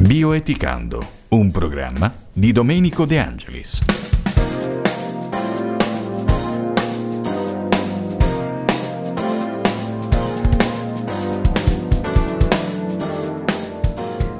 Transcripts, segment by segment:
Bioeticando, un programma di Domenico De Angelis.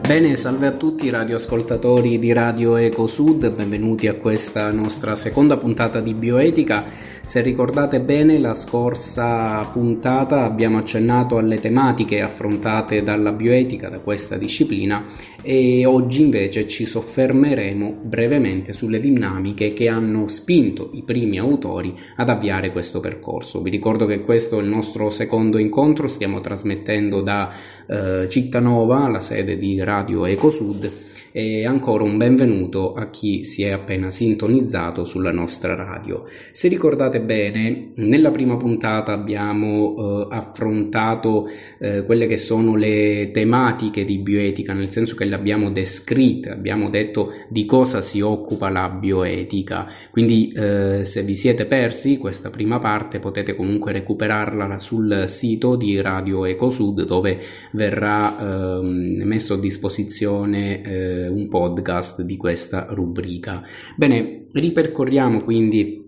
Bene, salve a tutti radioascoltatori di Radio Eco Sud, benvenuti a questa nostra seconda puntata di Bioetica se ricordate bene, la scorsa puntata abbiamo accennato alle tematiche affrontate dalla bioetica, da questa disciplina, e oggi invece ci soffermeremo brevemente sulle dinamiche che hanno spinto i primi autori ad avviare questo percorso. Vi ricordo che questo è il nostro secondo incontro, stiamo trasmettendo da eh, Cittanova, la sede di Radio Ecosud e ancora un benvenuto a chi si è appena sintonizzato sulla nostra radio. Se ricordate bene, nella prima puntata abbiamo eh, affrontato eh, quelle che sono le tematiche di bioetica, nel senso che le abbiamo descritte, abbiamo detto di cosa si occupa la bioetica. Quindi eh, se vi siete persi questa prima parte potete comunque recuperarla sul sito di Radio Ecosud dove verrà ehm, messo a disposizione eh, un podcast di questa rubrica. Bene, ripercorriamo quindi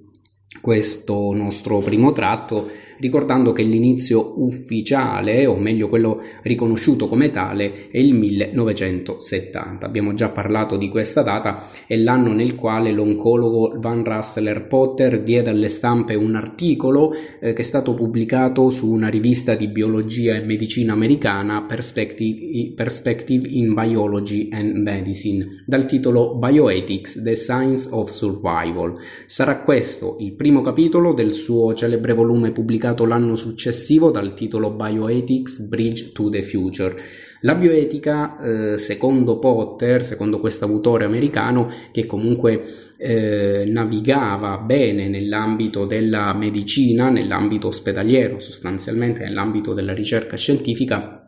questo nostro primo tratto ricordando che l'inizio ufficiale, o meglio quello riconosciuto come tale, è il 1970. Abbiamo già parlato di questa data, è l'anno nel quale l'oncologo Van Russler Potter diede alle stampe un articolo eh, che è stato pubblicato su una rivista di biologia e medicina americana Perspective, Perspective in Biology and Medicine, dal titolo Bioethics, The Science of Survival. Sarà questo il primo capitolo del suo celebre volume pubblicato pubblicato l'anno successivo dal titolo Bioethics Bridge to the Future. La bioetica, eh, secondo Potter, secondo questo autore americano, che comunque eh, navigava bene nell'ambito della medicina, nell'ambito ospedaliero, sostanzialmente nell'ambito della ricerca scientifica,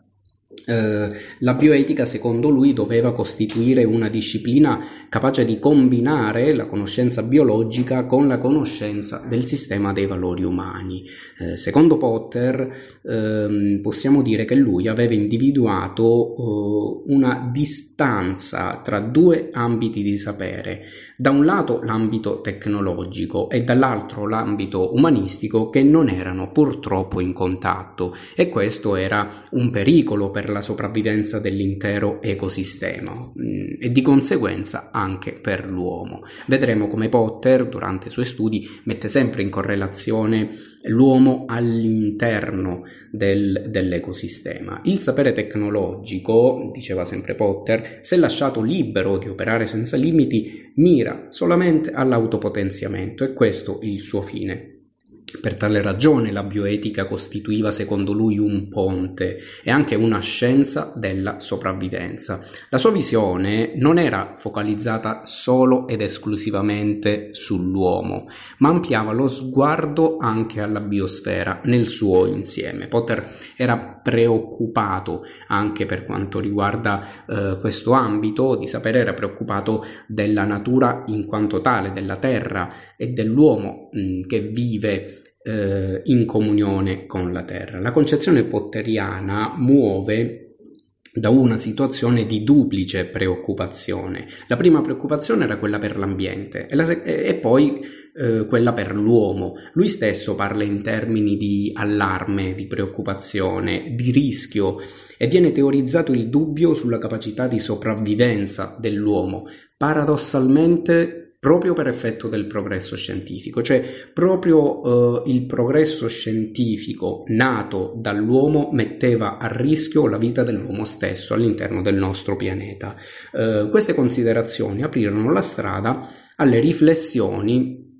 la bioetica, secondo lui, doveva costituire una disciplina capace di combinare la conoscenza biologica con la conoscenza del sistema dei valori umani. Eh, secondo Potter, eh, possiamo dire che lui aveva individuato eh, una distanza tra due ambiti di sapere, da un lato l'ambito tecnologico e dall'altro l'ambito umanistico che non erano purtroppo in contatto e questo era un pericolo per la sopravvivenza dell'intero ecosistema mm, e di conseguenza anche per l'uomo. Vedremo come Potter durante i suoi studi mette sempre in correlazione l'uomo all'interno del, dell'ecosistema. Il sapere tecnologico, diceva sempre Potter, se lasciato libero di operare senza limiti, mira solamente all'autopotenziamento e questo il suo fine. Per tale ragione la bioetica costituiva secondo lui un ponte e anche una scienza della sopravvivenza. La sua visione non era focalizzata solo ed esclusivamente sull'uomo, ma ampliava lo sguardo anche alla biosfera nel suo insieme. Potter era preoccupato anche per quanto riguarda eh, questo ambito di sapere, era preoccupato della natura in quanto tale, della terra e dell'uomo mh, mm, che vive eh, in comunione con la terra. La concezione potteriana muove da una situazione di duplice preoccupazione. La prima preoccupazione era quella per l'ambiente e, la, e poi eh, quella per l'uomo. Lui stesso parla in termini di allarme, di preoccupazione, di rischio e viene teorizzato il dubbio sulla capacità di sopravvivenza dell'uomo. Paradossalmente proprio per effetto del progresso scientifico, cioè proprio eh, il progresso scientifico nato dall'uomo metteva a rischio la vita dell'uomo stesso all'interno del nostro pianeta. Eh, queste considerazioni aprirono la strada alle riflessioni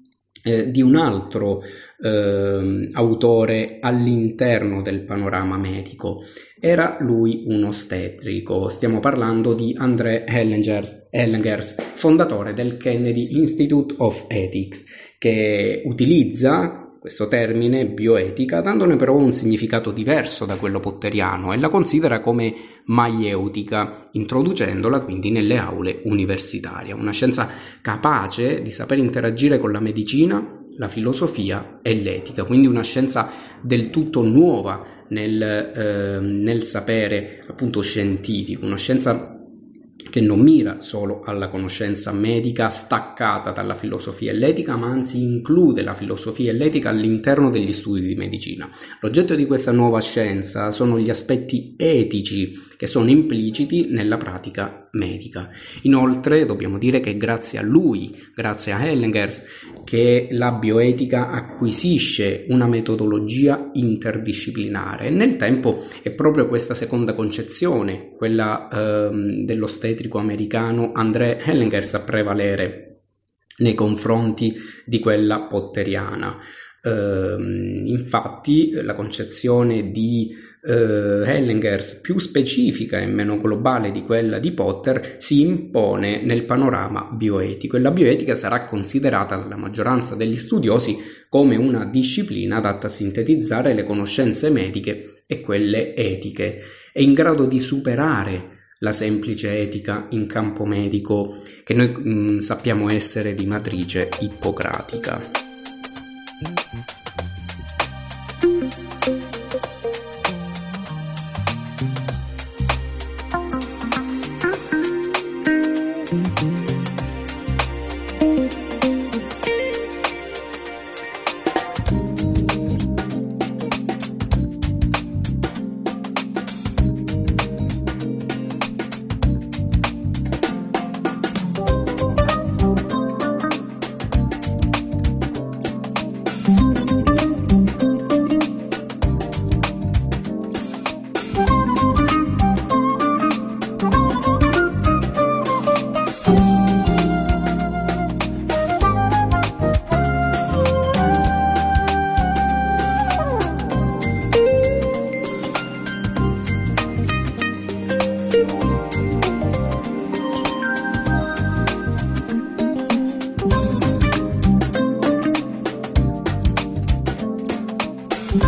eh, di un altro eh, autore all'interno del panorama medico. Era lui un ostetrico, stiamo parlando di André Ellengers, Ellengers, fondatore del Kennedy Institute of Ethics, che utilizza questo termine bioetica, dandone però un significato diverso da quello potteriano e la considera come maieutica, introducendola quindi nelle aule universitarie, una scienza capace di saper interagire con la medicina, la filosofia e l'etica, quindi una scienza del tutto nuova nel, eh, nel sapere appunto scientifico, una scienza che non mira solo alla conoscenza medica staccata dalla filosofia e l'etica, ma anzi include la filosofia e l'etica all'interno degli studi di medicina. L'oggetto di questa nuova scienza sono gli aspetti etici che sono impliciti nella pratica medica. Inoltre dobbiamo dire che grazie a lui, grazie a Hellengers, che la bioetica acquisisce una metodologia interdisciplinare. Nel tempo è proprio questa seconda concezione, quella ehm, dell'ostetrico americano André Hellengers, a prevalere nei confronti di quella potteriana. Ehm, infatti la concezione di eh, Hellingers più specifica e meno globale di quella di Potter si impone nel panorama bioetico e la bioetica sarà considerata dalla maggioranza degli studiosi come una disciplina adatta a sintetizzare le conoscenze mediche e quelle etiche. È in grado di superare la semplice etica in campo medico che noi mh, mm, sappiamo essere di matrice ippocratica. Come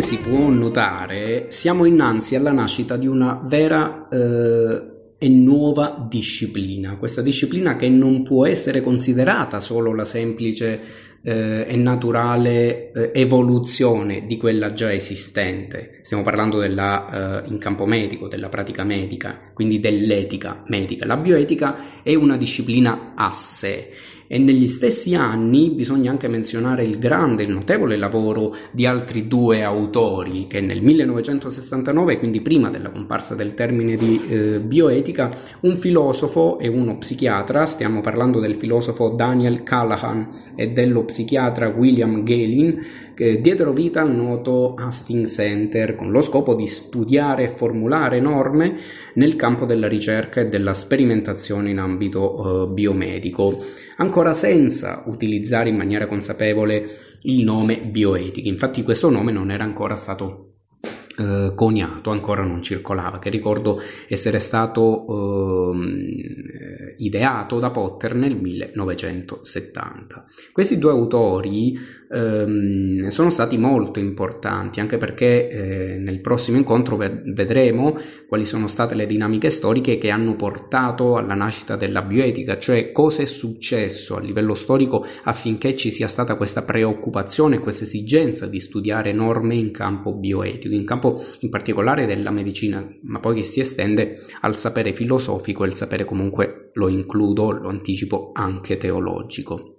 si può notare, siamo innanzi alla nascita di una vera eh, e nuova disciplina, questa disciplina che non può essere considerata solo la semplice eh, e naturale eh, evoluzione di quella già esistente. Stiamo parlando della, eh, in campo medico, della pratica medica, quindi dell'etica medica. La bioetica è una disciplina a sé e negli stessi anni bisogna anche menzionare il grande, il notevole lavoro di altri due autori che nel 1969, quindi prima della comparsa del termine di eh, bioetica, un filosofo e uno psichiatra, stiamo parlando del filosofo Daniel Callahan e dello psichiatra William Galen, che diedero vita al noto Hastings Center con lo scopo di studiare e formulare norme nel campo della ricerca e della sperimentazione in ambito eh, biomedico ancora senza utilizzare in maniera consapevole il nome bioetica. Infatti questo nome non era ancora stato eh, coniato, ancora non circolava, che ricordo essere stato eh, ideato da Potter nel 1970. Questi due autori ehm, sono stati molto importanti, anche perché eh, nel prossimo incontro vedremo quali sono state le dinamiche storiche che hanno portato alla nascita della bioetica, cioè cosa è successo a livello storico affinché ci sia stata questa preoccupazione, questa esigenza di studiare norme in campo bioetico, in campo in particolare della medicina, ma poi che si estende al sapere filosofico e il sapere comunque lo includo, lo anticipo anche teologico.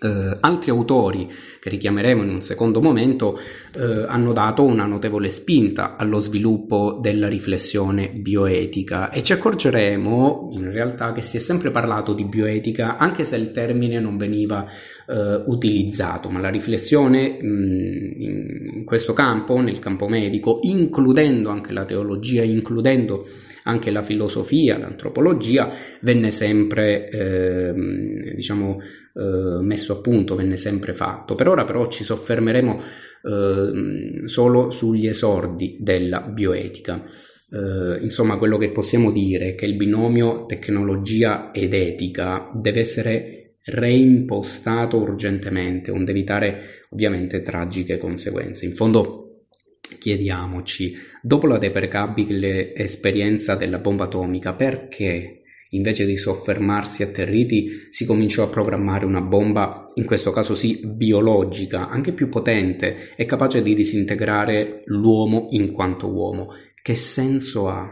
Uh, altri autori che richiameremo in un secondo momento uh, hanno dato una notevole spinta allo sviluppo della riflessione bioetica e ci accorgeremo in realtà che si è sempre parlato di bioetica anche se il termine non veniva uh, utilizzato, ma la riflessione mh, mm, in questo campo, nel campo medico, includendo anche la teologia, includendo anche la filosofia, l'antropologia, venne sempre eh, diciamo, eh, messo a punto, venne sempre fatto. Per ora però ci soffermeremo eh, solo sugli esordi della bioetica. Uh, insomma, quello che possiamo dire è che il binomio tecnologia ed etica deve essere reimpostato urgentemente, onde evitare ovviamente tragiche conseguenze. In fondo chiediamoci, dopo la deprecabile esperienza della bomba atomica, perché invece di soffermarsi atterriti si cominciò a programmare una bomba, in questo caso sì biologica, anche più potente e capace di disintegrare l'uomo in quanto uomo? Che senso ha?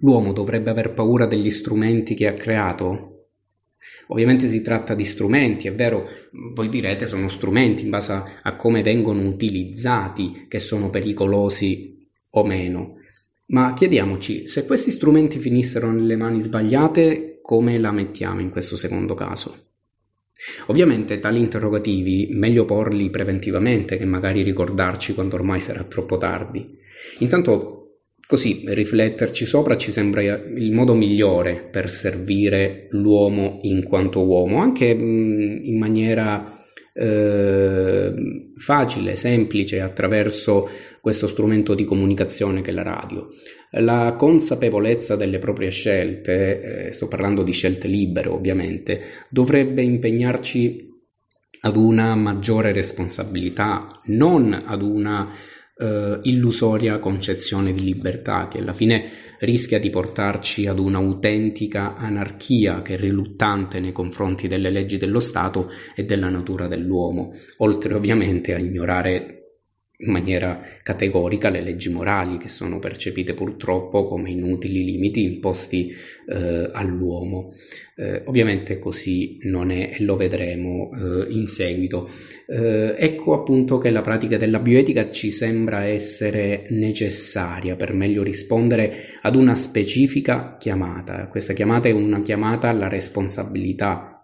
L'uomo dovrebbe aver paura degli strumenti che ha creato? Ovviamente si tratta di strumenti, è vero, voi direte sono strumenti in base a, come vengono utilizzati che sono pericolosi o meno. Ma chiediamoci, se questi strumenti finissero nelle mani sbagliate, come la mettiamo in questo secondo caso? Ovviamente tali interrogativi meglio porli preventivamente che magari ricordarci quando ormai sarà troppo tardi. Intanto Così rifletterci sopra ci sembra il modo migliore per servire l'uomo in quanto uomo, anche mm, in maniera eh, facile, semplice, attraverso questo strumento di comunicazione che è la radio. La consapevolezza delle proprie scelte, eh, sto parlando di scelte libere ovviamente, dovrebbe impegnarci ad una maggiore responsabilità, non ad una eh, illusoria concezione di libertà che alla fine rischia di portarci ad un'autentica anarchia che è riluttante nei confronti delle leggi dello Stato e della natura dell'uomo, oltre ovviamente a ignorare in maniera categorica le leggi morali che sono percepite purtroppo come inutili limiti imposti eh, all'uomo. Eh, ovviamente così non è e lo vedremo eh, in seguito. Eh, ecco appunto che la pratica della bioetica ci sembra essere necessaria per meglio rispondere ad una specifica chiamata. Questa chiamata è una chiamata alla responsabilità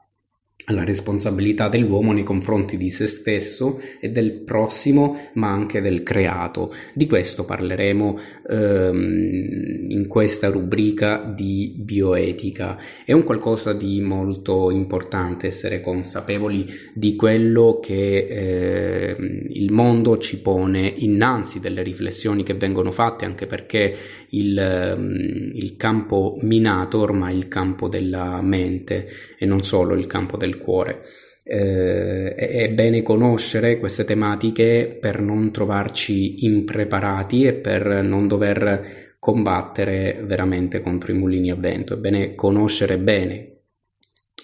alla responsabilità dell'uomo nei confronti di se stesso e del prossimo, ma anche del creato. Di questo parleremo ehm, in questa rubrica di bioetica. È un qualcosa di molto importante essere consapevoli di quello che eh, il mondo ci pone innanzi, delle riflessioni che vengono fatte, anche perché il, ehm, il campo minato ormai è il campo della mente e non solo il campo del cuore. Eh, è bene conoscere queste tematiche per non trovarci impreparati e per non dover combattere veramente contro i mulini a vento. È bene conoscere bene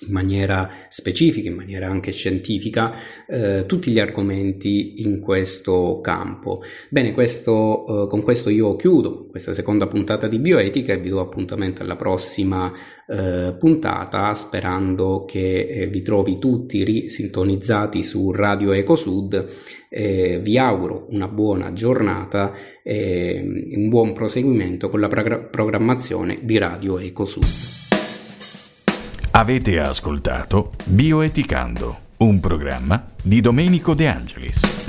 in maniera specifica, in maniera anche scientifica, eh, tutti gli argomenti in questo campo. Bene, questo, eh, con questo io chiudo questa seconda puntata di bioetica e vi do appuntamento alla prossima eh, puntata, sperando che eh, vi trovi tutti risintonizzati su Radio Ecosud. vi auguro una buona giornata e un buon proseguimento con la programmazione di Radio Ecosud. Avete ascoltato Bioeticando, un programma di Domenico De Angelis.